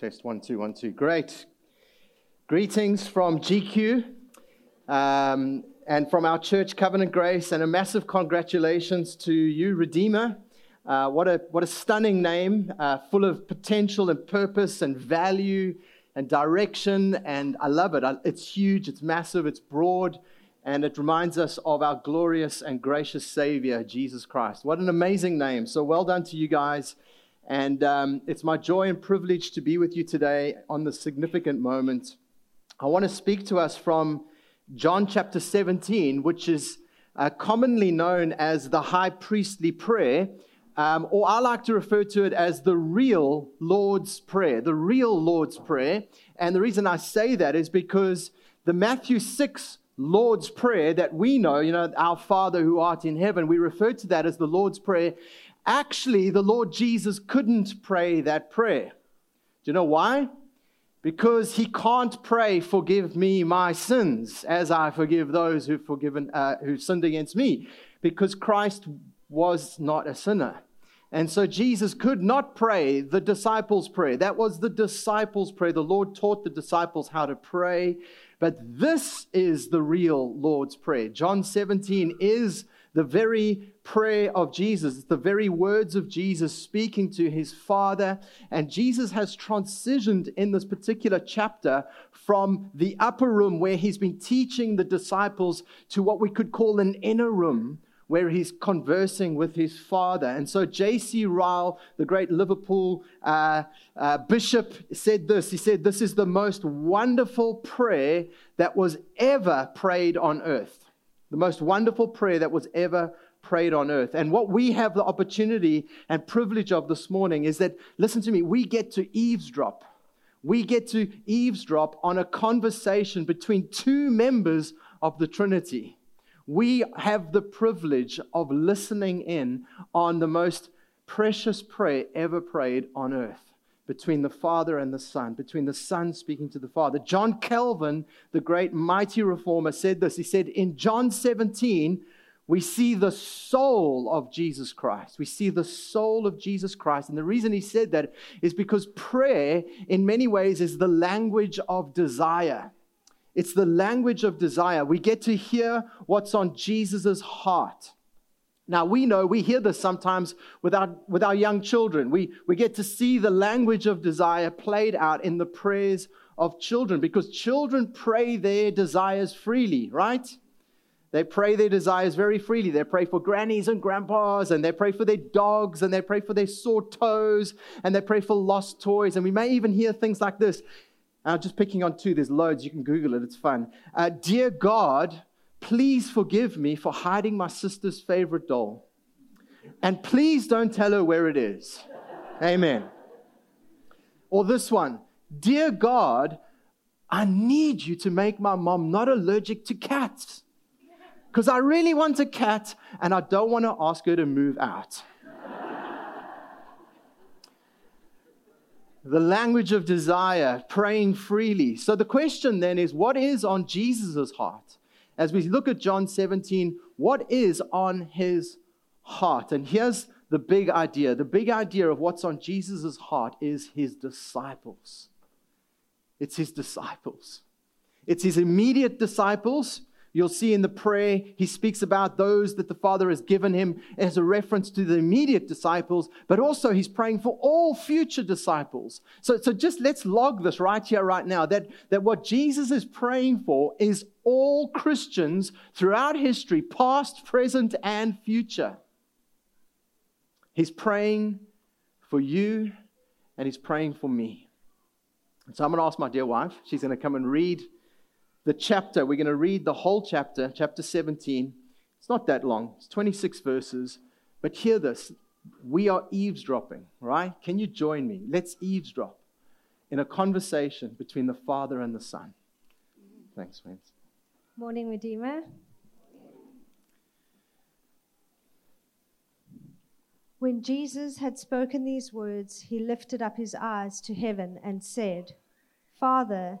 Test one, two, one, two. Great. Greetings from GQ um, and from our church, Covenant Grace, and a massive congratulations to you, Redeemer. Uh, what, a, what a stunning name, uh, full of potential and purpose and value and direction. And I love it. It's huge, it's massive, it's broad, and it reminds us of our glorious and gracious Savior, Jesus Christ. What an amazing name. So well done to you guys. And um, it's my joy and privilege to be with you today on this significant moment. I want to speak to us from John chapter 17, which is uh, commonly known as the high priestly prayer, um, or I like to refer to it as the real Lord's Prayer, the real Lord's Prayer. And the reason I say that is because the Matthew 6 Lord's Prayer that we know, you know, our Father who art in heaven, we refer to that as the Lord's Prayer. Actually, the Lord Jesus couldn't pray that prayer. Do you know why? Because he can't pray, "Forgive me my sins, as I forgive those who've forgiven uh, who sinned against me," because Christ was not a sinner. And so Jesus could not pray the disciples' prayer. That was the disciples' prayer. The Lord taught the disciples how to pray. But this is the real Lord's Prayer. John 17 is the very prayer of Jesus. It's the very words of Jesus speaking to his Father. And Jesus has transitioned in this particular chapter from the upper room where he's been teaching the disciples to what we could call an inner room where he's conversing with his father. And so J.C. Ryle, the great Liverpool uh, uh, bishop, said this. He said, This is the most wonderful prayer that was ever prayed on earth the most wonderful prayer that was ever prayed on earth. And what we have the opportunity and privilege of this morning is that, listen to me, we get to eavesdrop. We get to eavesdrop on a conversation between two members of the Trinity. We have the privilege of listening in on the most precious prayer ever prayed on earth between the Father and the Son, between the Son speaking to the Father. John Calvin, the great mighty reformer, said this. He said, In John 17, we see the soul of Jesus Christ. We see the soul of Jesus Christ. And the reason he said that is because prayer, in many ways, is the language of desire. It's the language of desire. We get to hear what's on Jesus' heart. Now, we know, we hear this sometimes with our, with our young children. We, we get to see the language of desire played out in the prayers of children because children pray their desires freely, right? They pray their desires very freely. They pray for grannies and grandpas, and they pray for their dogs, and they pray for their sore toes, and they pray for lost toys. And we may even hear things like this. I'm just picking on two, there's loads. You can Google it, it's fun. Uh, Dear God, Please forgive me for hiding my sister's favorite doll. And please don't tell her where it is. Amen. Or this one Dear God, I need you to make my mom not allergic to cats. Because I really want a cat and I don't want to ask her to move out. the language of desire, praying freely. So the question then is what is on Jesus' heart? as we look at John 17, what is on his heart? And here's the big idea the big idea of what's on Jesus' heart is his disciples. It's his disciples. It's his immediate disciples You'll see in the prayer, he speaks about those that the Father has given him as a reference to the immediate disciples, but also he's praying for all future disciples. So, so just let's log this right here, right now that, that what Jesus is praying for is all Christians throughout history, past, present, and future. He's praying for you and he's praying for me. So I'm going to ask my dear wife, she's going to come and read the chapter. We're going to read the whole chapter, chapter 17. It's not that long, it's 26 verses. But hear this we are eavesdropping, right? Can you join me? Let's eavesdrop in a conversation between the Father and the Son. Thanks, friends. Morning, Redeemer. When Jesus had spoken these words, he lifted up his eyes to heaven and said, Father,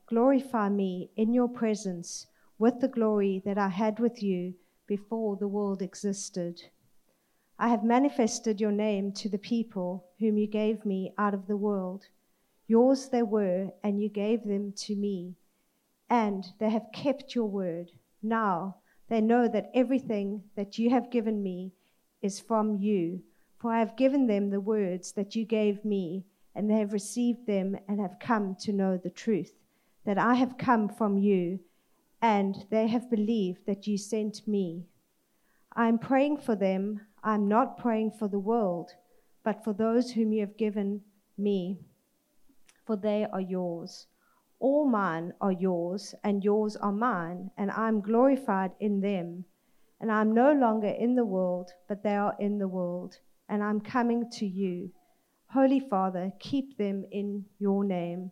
glorify me in your presence with the glory that I had with you before the world existed. I have manifested your name to the people whom you gave me out of the world. Yours they were, and you gave them to me, and they have kept your word. Now they know that everything that you have given me is from you, for I have given them the words that you gave me, and they have received them and have come to know the truth, that I have come from you and they have believed that you sent me. I am praying for them. I am not praying for the world, but for those whom you have given me, for they are yours. All mine are yours, and yours are mine, and I am glorified in them. And I am no longer in the world, but they are in the world, and I am coming to you. Holy Father, keep them in your name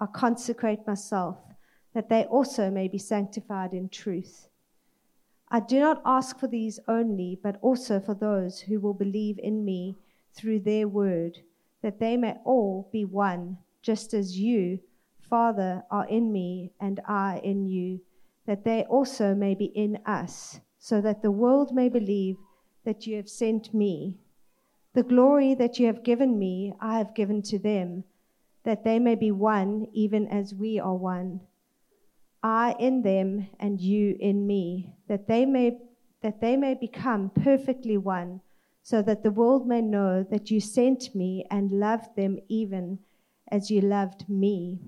I consecrate myself, that they also may be sanctified in truth. I do not ask for these only, but also for those who will believe in me through their word, that they may all be one, just as you, Father, are in me and I in you, that they also may be in us, so that the world may believe that you have sent me. The glory that you have given me, I have given to them that they may be one, even as we are one. I in them and you in me, that they may that they may become perfectly one, so that the world may know that you sent me and loved them even as you loved me.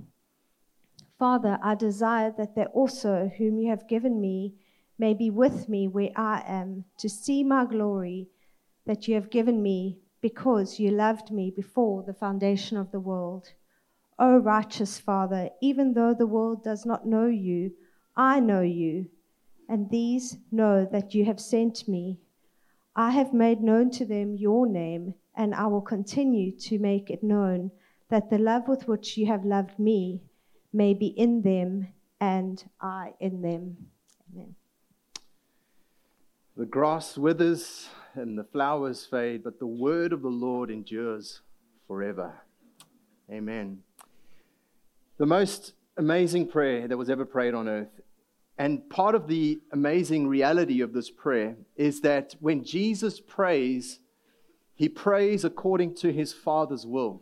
Father, I desire that they also, whom you have given me, may be with me where I am, to see my glory that you have given me, because you loved me before the foundation of the world. O righteous Father, even though the world does not know you, I know you, and these know that you have sent me. I have made known to them your name, and I will continue to make it known, that the love with which you have loved me may be in them, and I in them. Amen. The grass withers and the flowers fade, but the word of the Lord endures forever. Amen the most amazing prayer that was ever prayed on earth. And part of the amazing reality of this prayer is that when Jesus prays, he prays according to his Father's will.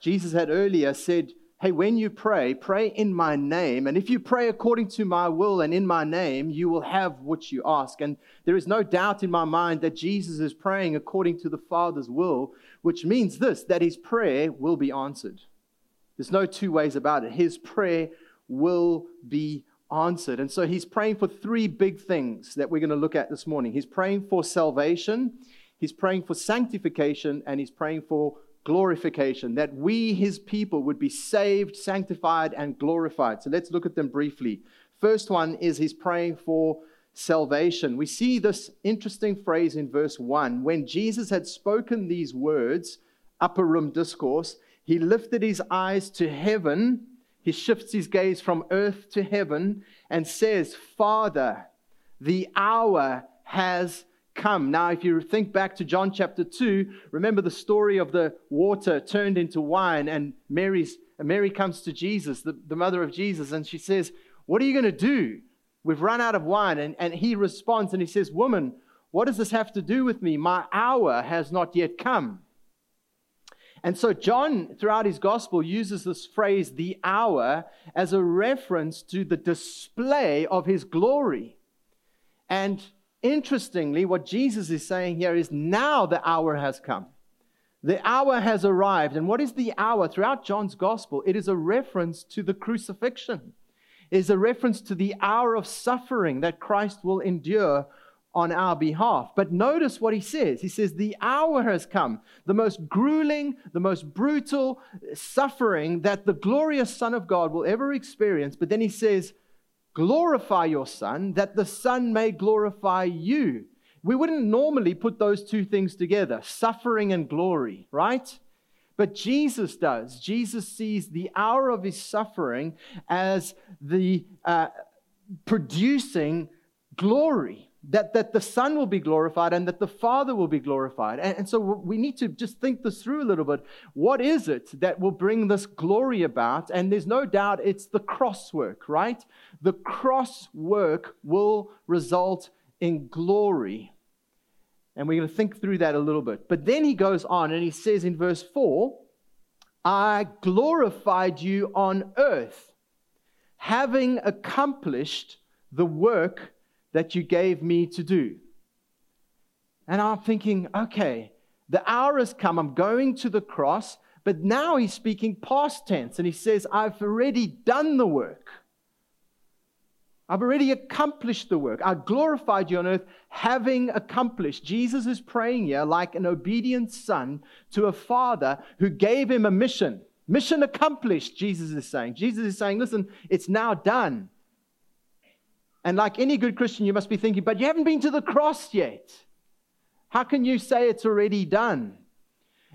Jesus had earlier said, Hey, when you pray, pray in my name. And if you pray according to my will and in my name, you will have what you ask. And there is no doubt in my mind that Jesus is praying according to the Father's will, which means this that his prayer will be answered. There's no two ways about it. His prayer will be answered. And so he's praying for three big things that we're going to look at this morning. He's praying for salvation, he's praying for sanctification, and he's praying for glorification, that we, his people, would be saved, sanctified, and glorified. So let's look at them briefly. First one is he's praying for salvation. We see this interesting phrase in verse 1. When Jesus had spoken these words, upper room discourse, he lifted his eyes to heaven. He shifts his gaze from earth to heaven and says, Father, the hour has come. Now, if you think back to John chapter 2, remember the story of the water turned into wine, and Mary's, Mary comes to Jesus, the, the mother of Jesus, and she says, What are you going to do? We've run out of wine. And, and he responds and he says, Woman, what does this have to do with me? My hour has not yet come. And so, John, throughout his gospel, uses this phrase, the hour, as a reference to the display of his glory. And interestingly, what Jesus is saying here is now the hour has come. The hour has arrived. And what is the hour? Throughout John's gospel, it is a reference to the crucifixion, it is a reference to the hour of suffering that Christ will endure on our behalf. But notice what he says. He says, The hour has come, the most grueling, the most brutal suffering that the glorious Son of God will ever experience. But then he says, Glorify your Son, that the Son may glorify you. We wouldn't normally put those two things together, suffering and glory, right? But Jesus does. Jesus sees the hour of his suffering as the uh, producing glory that, that the Son will be glorified and that the Father will be glorified. And, and, so we need to just think this through a little bit. What is it that will bring this glory about? And there's no doubt it's the cross work, right? The cross work will result in glory. And we're going to think through that a little bit. But then he goes on and he says in verse 4 I glorified you on earth, having accomplished the work that you gave me to do. And I'm thinking, okay, the hour has come. I'm going to the cross. But now he's speaking past tense and he says, I've already done the work. I've already accomplished the work. I glorified you on earth, having accomplished. Jesus is praying here like an obedient son to a father who gave him a mission. Mission accomplished, Jesus is saying. Jesus is saying, listen, it's now done. And like any good Christian, you must be thinking, but you haven't been to the cross yet. How can you say it's already done?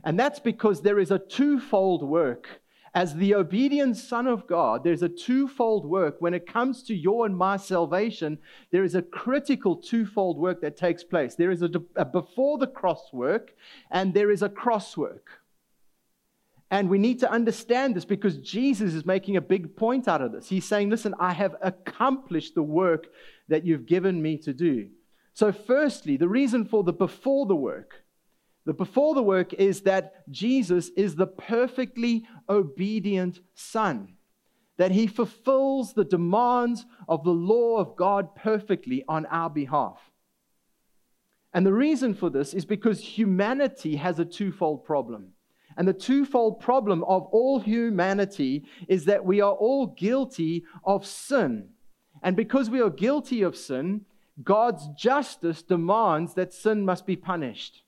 And that's because there is a twofold work. As the obedient Son of God, there's a twofold work. When it comes to your and my salvation, there is a critical twofold work that takes place. There is a, a before the cross work, and there is a cross work. And we need to understand this because Jesus is making a big point out of this. He's saying, Listen, I have accomplished the work that you've given me to do. So, firstly, the reason for the before the work, the before the work is that Jesus is the perfectly obedient Son, that he fulfills the demands of the law of God perfectly on our behalf. And the reason for this is because humanity has a twofold problem. And the twofold problem of all humanity is that we are all guilty of sin. And because we are guilty of sin, God's justice demands that sin must be punished.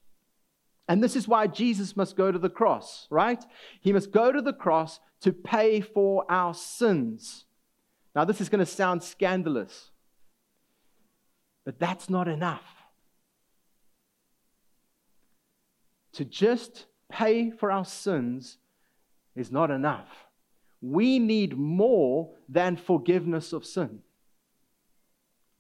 And this is why Jesus must go to the cross, right? He must go to the cross to pay for our sins. Now, this is going to sound scandalous, but that's not enough. To just pay for our sins is not enough. We need more than forgiveness of sin.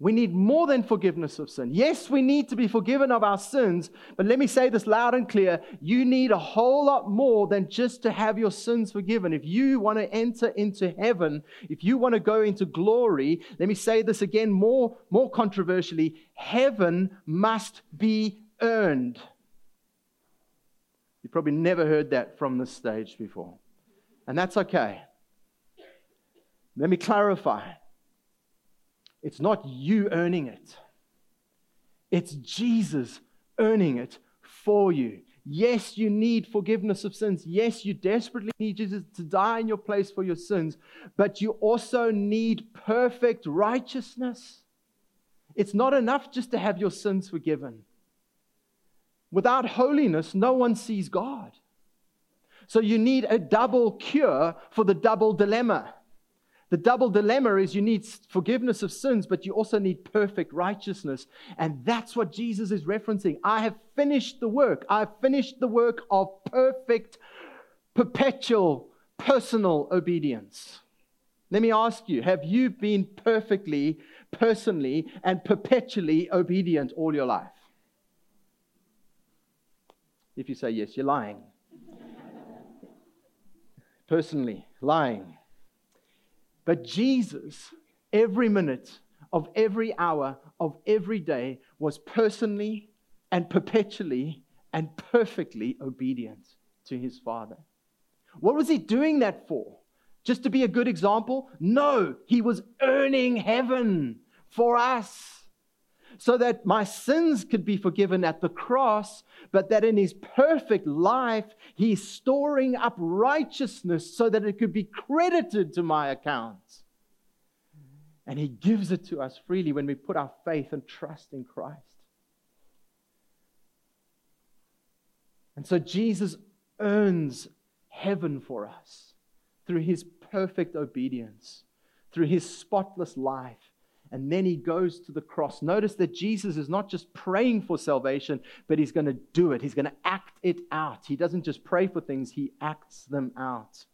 We need more than forgiveness of sin. Yes, we need to be forgiven of our sins, but let me say this loud and clear. You need a whole lot more than just to have your sins forgiven. If you want to enter into heaven, if you want to go into glory, let me say this again more, more controversially heaven must be earned. You probably never heard that from this stage before. And that's okay. Let me clarify it's not you earning it, it's Jesus earning it for you. Yes, you need forgiveness of sins. Yes, you desperately need Jesus to die in your place for your sins, but you also need perfect righteousness. It's not enough just to have your sins forgiven. Without holiness, no one sees God. So you need a double cure for the double dilemma. The double dilemma is you need forgiveness of sins, but you also need perfect righteousness. And that's what Jesus is referencing. I have finished the work. I've finished the work of perfect, perpetual, personal obedience. Let me ask you have you been perfectly, personally, and perpetually obedient all your life? If you say yes, you're lying. Personally, lying. But Jesus every minute of every hour of every day was personally and perpetually and perfectly obedient to his Father. What was he doing that for? Just to be a good example? No, he was earning heaven for us so that my sins could be forgiven at the cross, but that in his perfect life, he's storing up righteousness so that it could be credited to my account. And he gives it to us freely when we put our faith and trust in Christ. And so Jesus earns heaven for us through his perfect obedience, through his spotless life and then he goes to the cross. Notice that Jesus is not just praying for salvation, but he's going to do it. He's going to act it out. He doesn't just pray for things, he acts them out.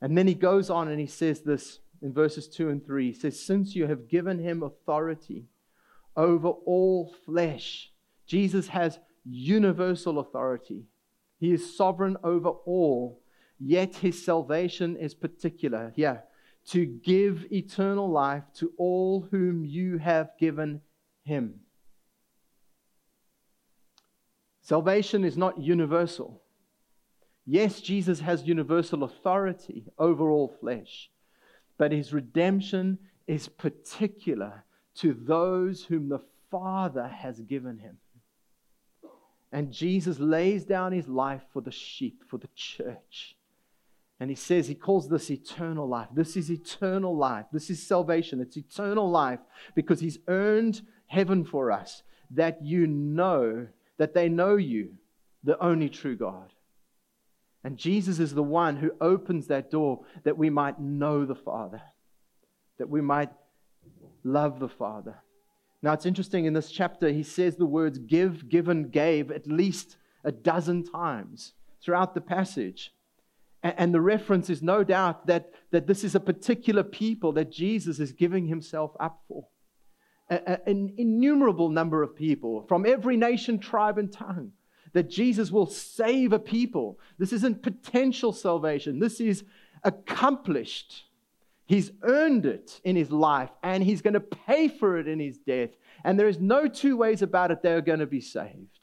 And then he goes on and he says this in verses 2 and 3. He says, Since you have given him authority over all flesh, Jesus has universal authority. He is sovereign over all, yet his salvation is particular. Yeah, to give eternal life to all whom you have given him. Salvation is not universal. Yes, Jesus has universal authority over all flesh, but his redemption is particular to those whom the Father has given him. And Jesus lays down his life for the sheep, for the church. And he says, he calls this eternal life. This is eternal life. This is salvation. It's eternal life because he's earned heaven for us, that you know, that they know you, the only true God. And Jesus is the one who opens that door that we might know the Father, that we might love the Father. Now, it's interesting in this chapter, he says the words give, given, gave at least a dozen times throughout the passage. And the reference is no doubt that, that this is a particular people that Jesus is giving himself up for. An innumerable number of people from every nation, tribe, and tongue. That Jesus will save a people. This isn't potential salvation, this is accomplished. He's earned it in his life and he's going to pay for it in his death. And there is no two ways about it, they're going to be saved.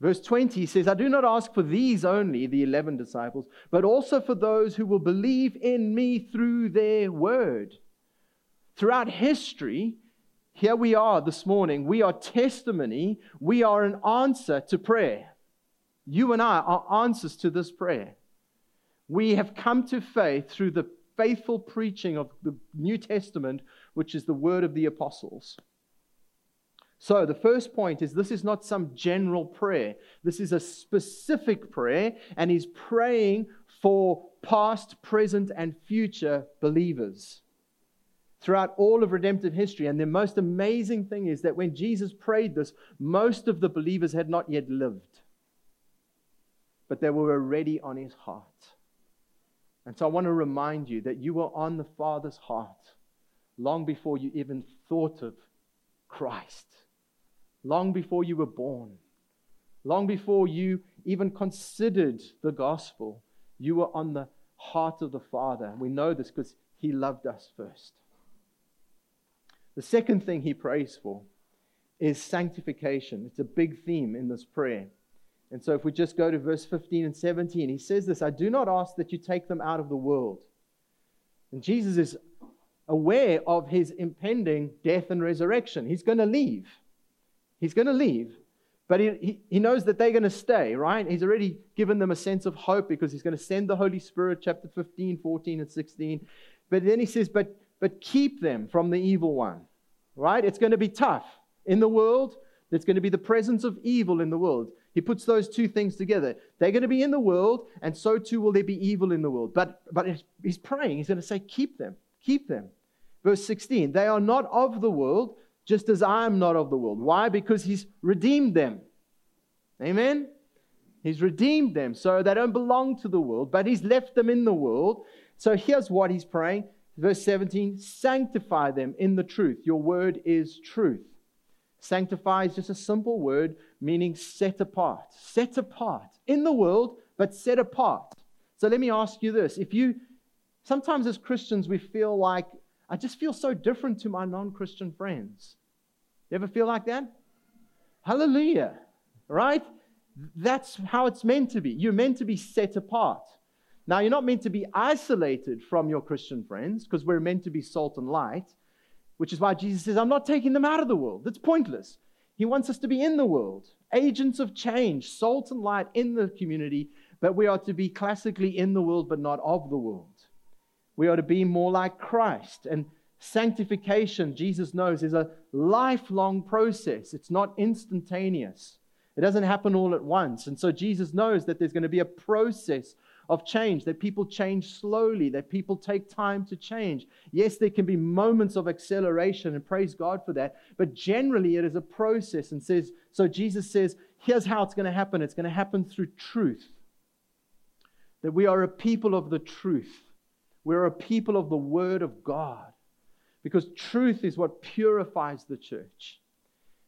Verse 20 says, I do not ask for these only, the 11 disciples, but also for those who will believe in me through their word. Throughout history, here we are this morning. We are testimony. We are an answer to prayer. You and I are answers to this prayer. We have come to faith through the faithful preaching of the New Testament, which is the word of the apostles. So, the first point is this is not some general prayer. This is a specific prayer, and he's praying for past, present, and future believers throughout all of redemptive history. And the most amazing thing is that when Jesus prayed this, most of the believers had not yet lived, but they were already on his heart. And so I want to remind you that you were on the Father's heart long before you even thought of Christ long before you were born, long before you even considered the gospel, you were on the heart of the Father. We know this because He loved us first. The second thing He prays for is sanctification. It's a big theme in this prayer. And so if we just go to verse 15 and 17, He says this I do not ask that you take them out of the world. And Jesus is aware of his impending death and resurrection. He's going to leave. He's going to leave, but he, he, he knows that they're going to stay, right? He's already given them a sense of hope because he's going to send the Holy Spirit, chapter 15, 14, and 16. But then he says, but, but keep them from the evil one, right? It's going to be tough. In the world, there's going to be the presence of evil in the world. He puts those two things together. They're going to be in the world, and so too will there be evil in the world. But, but he's praying. He's going to say, Keep them, keep them. Verse 16 They are not of the world, just as I am not of the world. Why? Because he's redeemed them. Amen? He's redeemed them. So they don't belong to the world, but he's left them in the world. So here's what he's praying. Verse 17 Sanctify them in the truth. Your word is truth. Sanctify is just a simple word meaning set apart. Set apart in the world, but set apart. So let me ask you this. If you, sometimes as Christians, we feel like I just feel so different to my non Christian friends. You ever feel like that? Hallelujah. Right? That's how it's meant to be. You're meant to be set apart. Now, you're not meant to be isolated from your Christian friends because we're meant to be salt and light, which is why Jesus says, I'm not taking them out of the world. That's pointless. He wants us to be in the world, agents of change, salt and light in the community, but we are to be classically in the world, but not of the world. We are to be more like Christ. And sanctification, Jesus knows, is a lifelong process, it's not instantaneous. It doesn't happen all at once. And so Jesus knows that there's going to be a process of change, that people change slowly, that people take time to change. Yes, there can be moments of acceleration, and praise God for that, but generally it is a process. And says, so Jesus says, here's how it's going to happen it's going to happen through truth. That we are a people of the truth, we're a people of the Word of God, because truth is what purifies the church.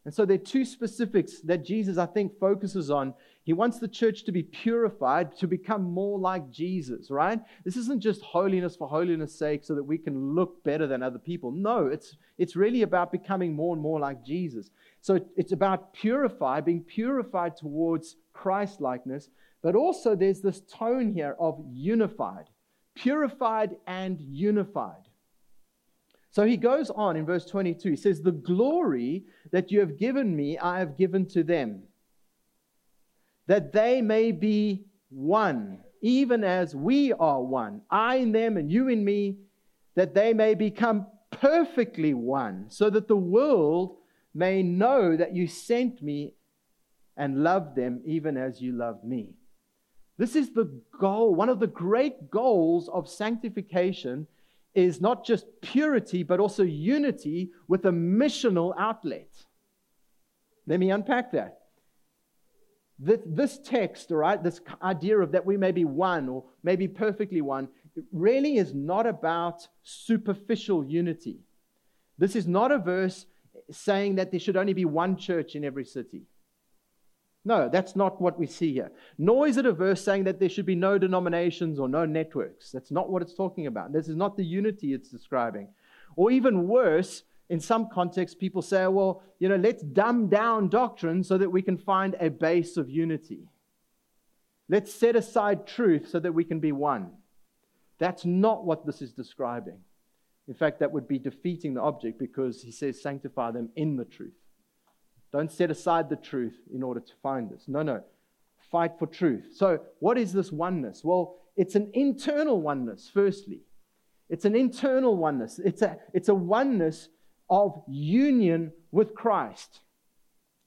And so there are two specifics that Jesus, I think, focuses on he wants the church to be purified, to become more like Jesus, right? This isn't just holiness for holiness sake so that we can look better than other people. No, it's, it's really about becoming more and more like Jesus. So it's about purify, being purified towards Christ likeness, but also there's this tone here of unified, purified and unified. So he goes on in verse 22. He says, The glory that you have given me, I have given to them that they may be one, even as we are one. I in them and you in me, that they may become perfectly one, so that the world may know that you sent me and loved them even as you loved me. This is the goal. One of the great goals of sanctification is not just purity, but also unity with a missional outlet. Let me unpack that. This, text, right, this idea of that we may be one or maybe perfectly one, really is not about superficial unity. This is not a verse saying that there should only be one church in every city. No, that's not what we see here. Nor is it a verse saying that there should be no denominations or no networks. That's not what it's talking about. This is not the unity it's describing. Or even worse, in some contexts, people say, well, you know, let's dumb down doctrine so that we can find a base of unity. Let's set aside truth so that we can be one. That's not what this is describing. In fact, that would be defeating the object because he says, sanctify them in the truth. Don't set aside the truth in order to find this. No, no. Fight for truth. So, what is this oneness? Well, it's an internal oneness, firstly. It's an internal oneness. It's a, it's a oneness of union with Christ.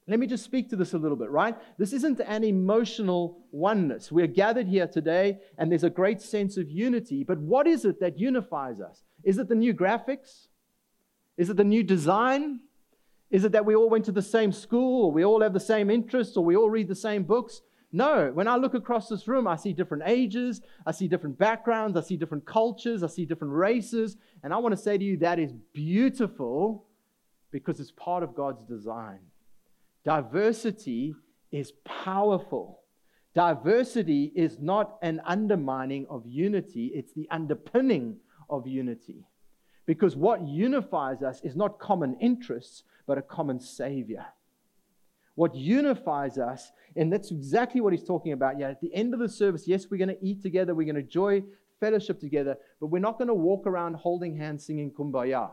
Let me just speak to this a little bit, right? This isn't an emotional oneness. We're gathered here today and there's a great sense of unity, but what is it that unifies us? Is it the new graphics? Is it the new design? Is it that we all went to the same school or we all have the same interests or we all read the same books? No, when I look across this room, I see different ages, I see different backgrounds, I see different cultures, I see different races. And I want to say to you that is beautiful because it's part of God's design. Diversity is powerful. Diversity is not an undermining of unity, it's the underpinning of unity. Because what unifies us is not common interests, but a common Savior. What unifies us, and that's exactly what he's talking about. Yeah, at the end of the service, yes, we're going to eat together, we're going to enjoy fellowship together, but we're not going to walk around holding hands singing kumbaya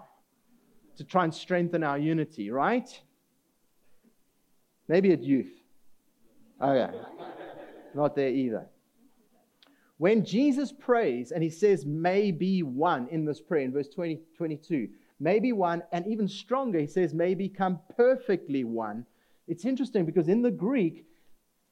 to try and strengthen our unity, right? Maybe at youth. Oh, okay. Not there either. When Jesus prays and he says, may be one in this prayer in verse 20, 22, may be one, and even stronger, he says, may become perfectly one it's interesting because in the Greek,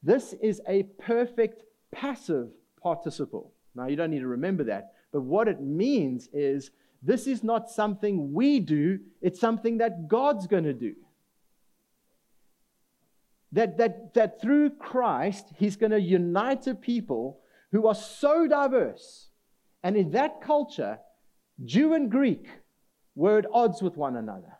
this is a perfect passive participle. Now, you don't need to remember that, but what it means is this is not something we do, it's something that God's going to do. That, that, that through Christ, He's going to unite a people who are so diverse. And in that culture, Jew and Greek were at odds with one another.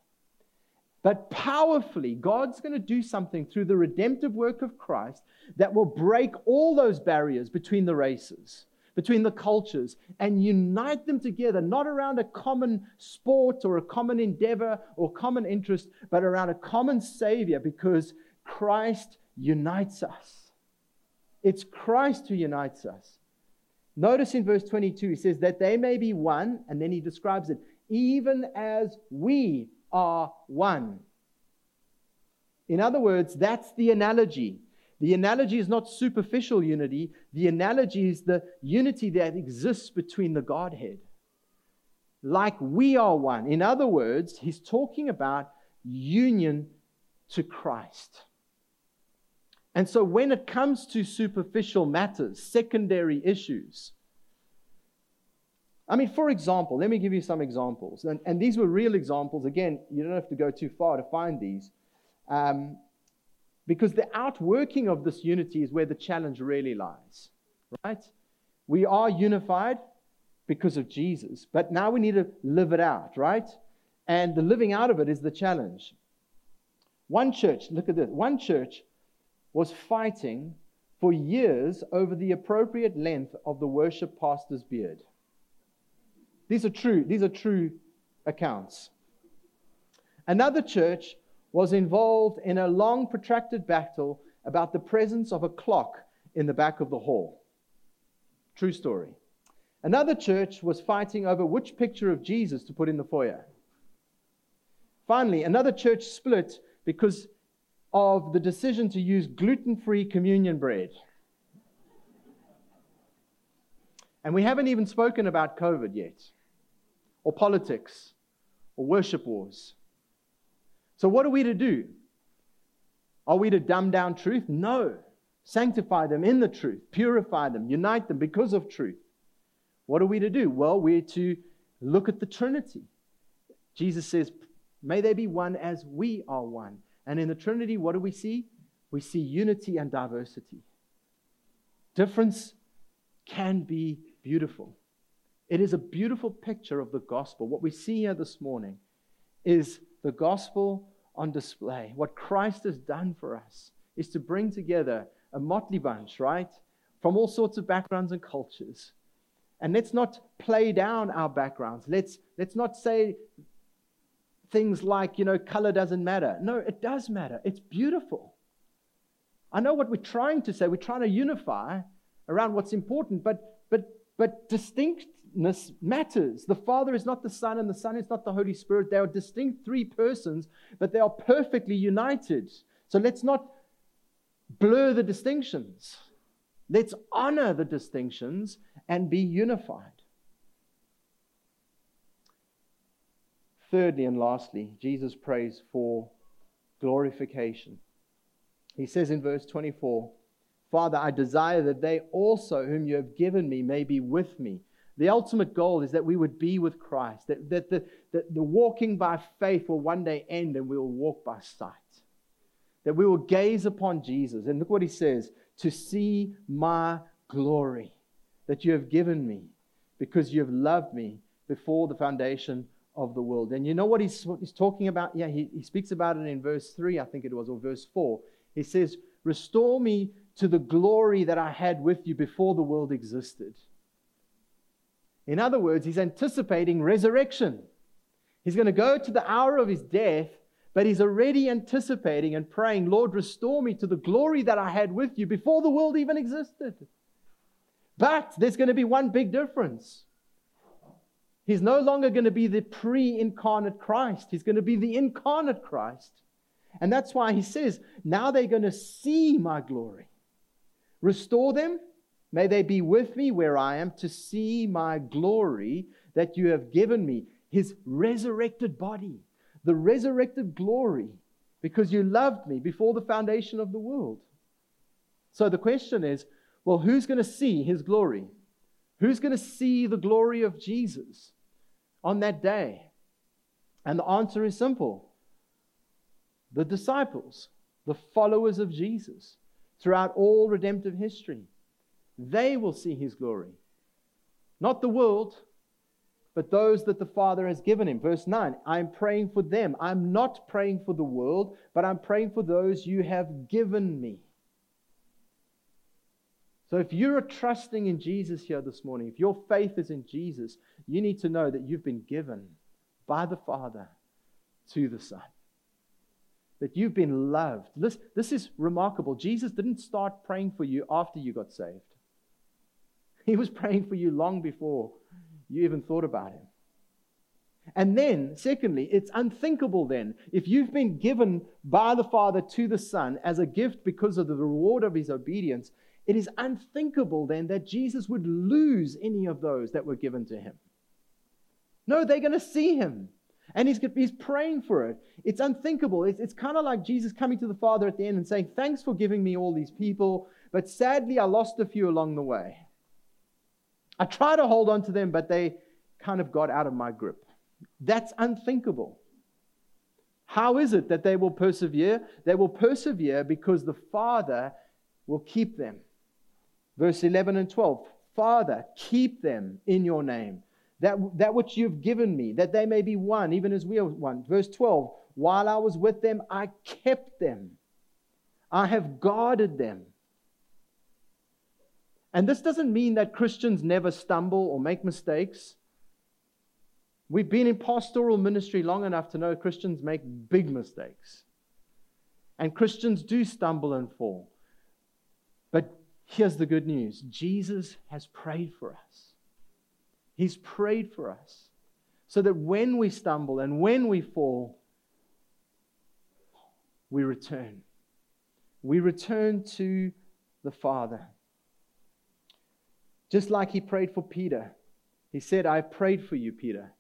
But powerfully, God's going to do something through the redemptive work of Christ that will break all those barriers between the races, between the cultures and unite them together, not around a common sport or a common endeavor or common interest, but around a common Savior because Christ unites us. It's Christ who unites us. Notice in verse 22, he says that they may be one, and then he describes it, even as we are one. In other words, that's the analogy. The analogy is not superficial unity, the analogy is the unity that exists between the Godhead. Like we are one. In other words, he's talking about union to Christ. And so when it comes to superficial matters, secondary issues, I mean, for example, let me give you some examples. And, and these were real examples. Again, you don't have to go too far to find these. Um, because the outworking of this unity is where the challenge really lies, right? We are unified because of Jesus, but now we need to live it out, right? And the living out of it is the challenge. One church, look at this, one church was fighting for years over the appropriate length of the worship pastor's beard. These are true, these are true accounts. Another church was involved in a long, protracted battle about the presence of a clock in the back of the hall. True story. Another church was fighting over which picture of Jesus to put in the foyer. Finally, another church split because of the decision to use gluten free communion bread. And we haven't even spoken about COVID yet, or politics, or worship wars. So, what are we to do? Are we to dumb down truth? No. Sanctify them in the truth, purify them, unite them because of truth. What are we to do? Well, we're to look at the Trinity. Jesus says, May they be one as we are one. And in the Trinity, what do we see? We see unity and diversity. Difference can be beautiful. It is a beautiful picture of the gospel. What we see here this morning is the gospel on display. What Christ has done for us is to bring together a motley bunch, right? From all sorts of backgrounds and cultures. And let's not play down our backgrounds. Let's, let's not say things like, you know, color doesn't matter. No, it does matter. It's beautiful. I know what we're trying to say. We're trying to unify around what's important, but, but, but distinctness matters. The Father is not the Son, and the Son is not the Holy Spirit. They are distinct three persons, but they are perfectly united. So let's not blur the distinctions. Let's honor the distinctions and be unified. Thirdly and lastly, Jesus prays for glorification. He says in verse 24, Father, I desire that they also, whom you have given me, may be with me the ultimate goal is that we would be with Christ, that, that, the, that the walking by faith will one day end and we will walk by sight. That we will gaze upon Jesus. And look what he says to see my glory that you have given me because you have loved me before the foundation of the world. And you know what he's, what he's talking about? Yeah, he, he speaks about it in verse 3, I think it was, or verse 4. He says, Restore me to the glory that I had with you before the world existed. In other words, he's anticipating resurrection. He's going to go to the hour of his death, but he's already anticipating and praying, Lord, restore me to the glory that I had with you before the world even existed. But there's going to be one big difference. He's no longer going to be the pre incarnate Christ, he's going to be the incarnate Christ. And that's why he says, Now they're going to see my glory. Restore them May they be with me where I am to see my glory that you have given me, his resurrected body, the resurrected glory, because you loved me before the foundation of the world. So the question is well, who's going to see his glory? Who's going to see the glory of Jesus on that day? And the answer is simple the disciples, the followers of Jesus throughout all redemptive history. They will see his glory. Not the world, but those that the Father has given him. Verse 9 I'm praying for them. I'm not praying for the world, but I'm praying for those you have given me. So if you're trusting in Jesus here this morning, if your faith is in Jesus, you need to know that you've been given by the Father to the Son. That you've been loved. This, this is remarkable. Jesus didn't start praying for you after you got saved, He was praying for you long before you even thought about Him. And then, secondly, it's unthinkable then, if you've been given by the Father to the Son as a gift because of the reward of his obedience, it is unthinkable then that Jesus would lose any of those that were given to him. No, they're going to see him. And he's, he's praying for it. It's unthinkable. It's, it's kind of like Jesus coming to the Father at the end and saying, Thanks for giving me all these people, but sadly I lost a few along the way. I tried to hold on to them, but they kind of got out of my grip. That's unthinkable. How is it that they will persevere? They will persevere because the Father will keep them. Verse 11 and 12 Father, keep them in your name, that, that which you've given me, that they may be one, even as we are one. Verse 12 While I was with them, I kept them, I have guarded them. And this doesn't mean that Christians never stumble or make mistakes. We've been in pastoral ministry long enough to know Christians make big mistakes. And Christians do stumble and fall. But here's the good news Jesus has prayed for us. He's prayed for us so that when we stumble and when we fall, we return. We return to the Father. Just like he prayed for Peter. He said, I prayed for you, Peter.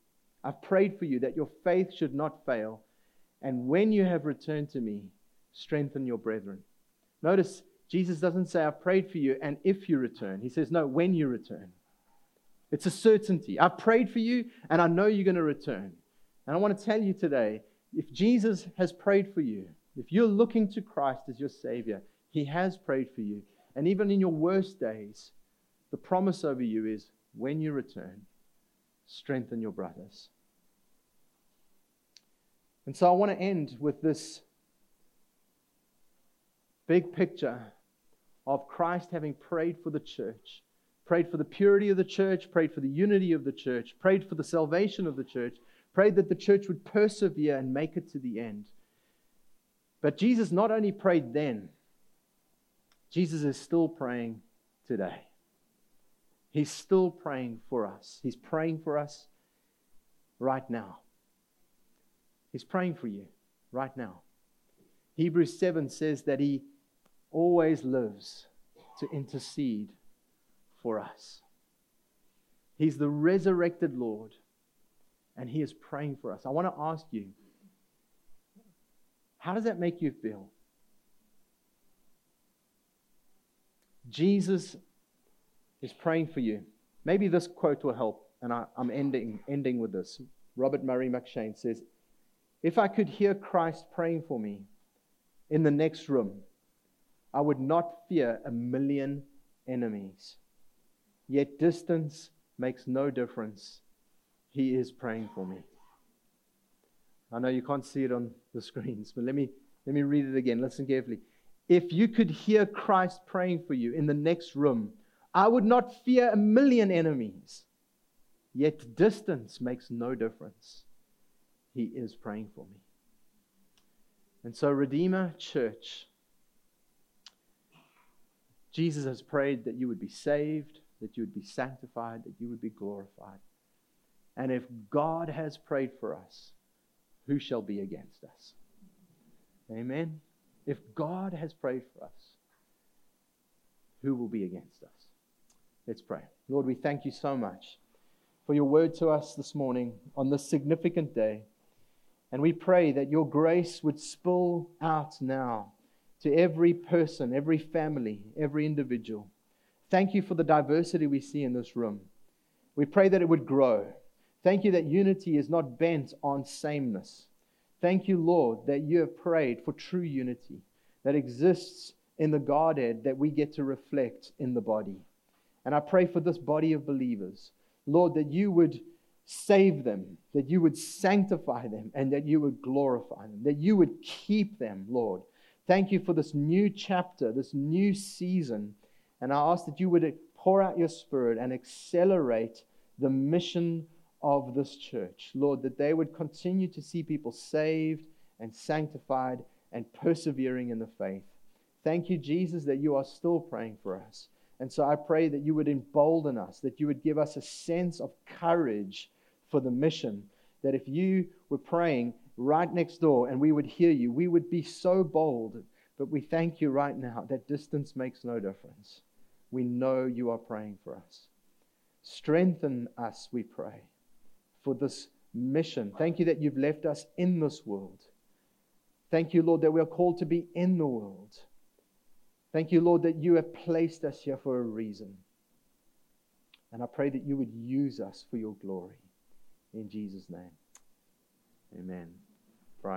I've prayed for you that your faith should not fail. And when you have returned to me, strengthen your brethren. Notice Jesus doesn't say, I've prayed for you and if you return. He says, No, when you return. It's a certainty. I've prayed for you and I know you're going to return. And I want to tell you today if Jesus has prayed for you, if you're looking to Christ as your Savior, He has prayed for you. And even in your worst days, the promise over you is when you return, strengthen your brothers. And so I want to end with this big picture of Christ having prayed for the church, prayed for the purity of the church, prayed for the unity of the church, prayed for the salvation of the church, prayed that the church would persevere and make it to the end. But Jesus not only prayed then, Jesus is still praying today. He's still praying for us. He's praying for us right now. He's praying for you right now. Hebrews 7 says that He always lives to intercede for us. He's the resurrected Lord, and He is praying for us. I want to ask you how does that make you feel? Jesus is praying for you. Maybe this quote will help, and I, am ending, ending with this. Robert Murray M'Cheyne says, If I could hear Christ praying for me in the next room, I would not fear a million enemies. Yet distance makes no difference. He is praying for me. I know you can't see it on the screens, but let me, let me read it again. Listen carefully. If you could hear Christ praying for you in the next room, I would not fear a million enemies. Yet distance makes no difference. He is praying for me. And so, Redeemer Church, Jesus has prayed that you would be saved, that you would be sanctified, that you would be glorified. And if God has prayed for us, who shall be against us? Amen. If God has prayed for us, who will be against us? Let's pray. Lord, we thank you so much for your word to us this morning on this significant day. And we pray that your grace would spill out now to every person, every family, every individual. Thank you for the diversity we see in this room. We pray that it would grow. Thank you that unity is not bent on sameness. Thank you, Lord, that you have prayed for true unity that exists in the Godhead that we get to reflect in the body. And I pray for this body of believers, Lord, that you would save them, that you would sanctify them, and that you would glorify them, that you would keep them, Lord. Thank you for this new chapter, this new season And I ask that you would pour out your spirit and accelerate the mission of this church. Lord, that they would continue to see people saved and sanctified and persevering in the faith. Thank you, Jesus, that you are still praying for us. And so I pray that you would embolden us, that you would give us a sense of courage for the mission. That if you were praying right next door and we would hear you, we would be so bold. But we thank you right now that distance makes no difference. We know you are praying for us. Strengthen us, we pray, for this mission. Thank you that you've left us in this world. Thank you, Lord, that we are called to be in the world. Thank you, Lord, that you have placed us here for a reason. And I pray that you would use us for your glory. In Jesus' name, amen.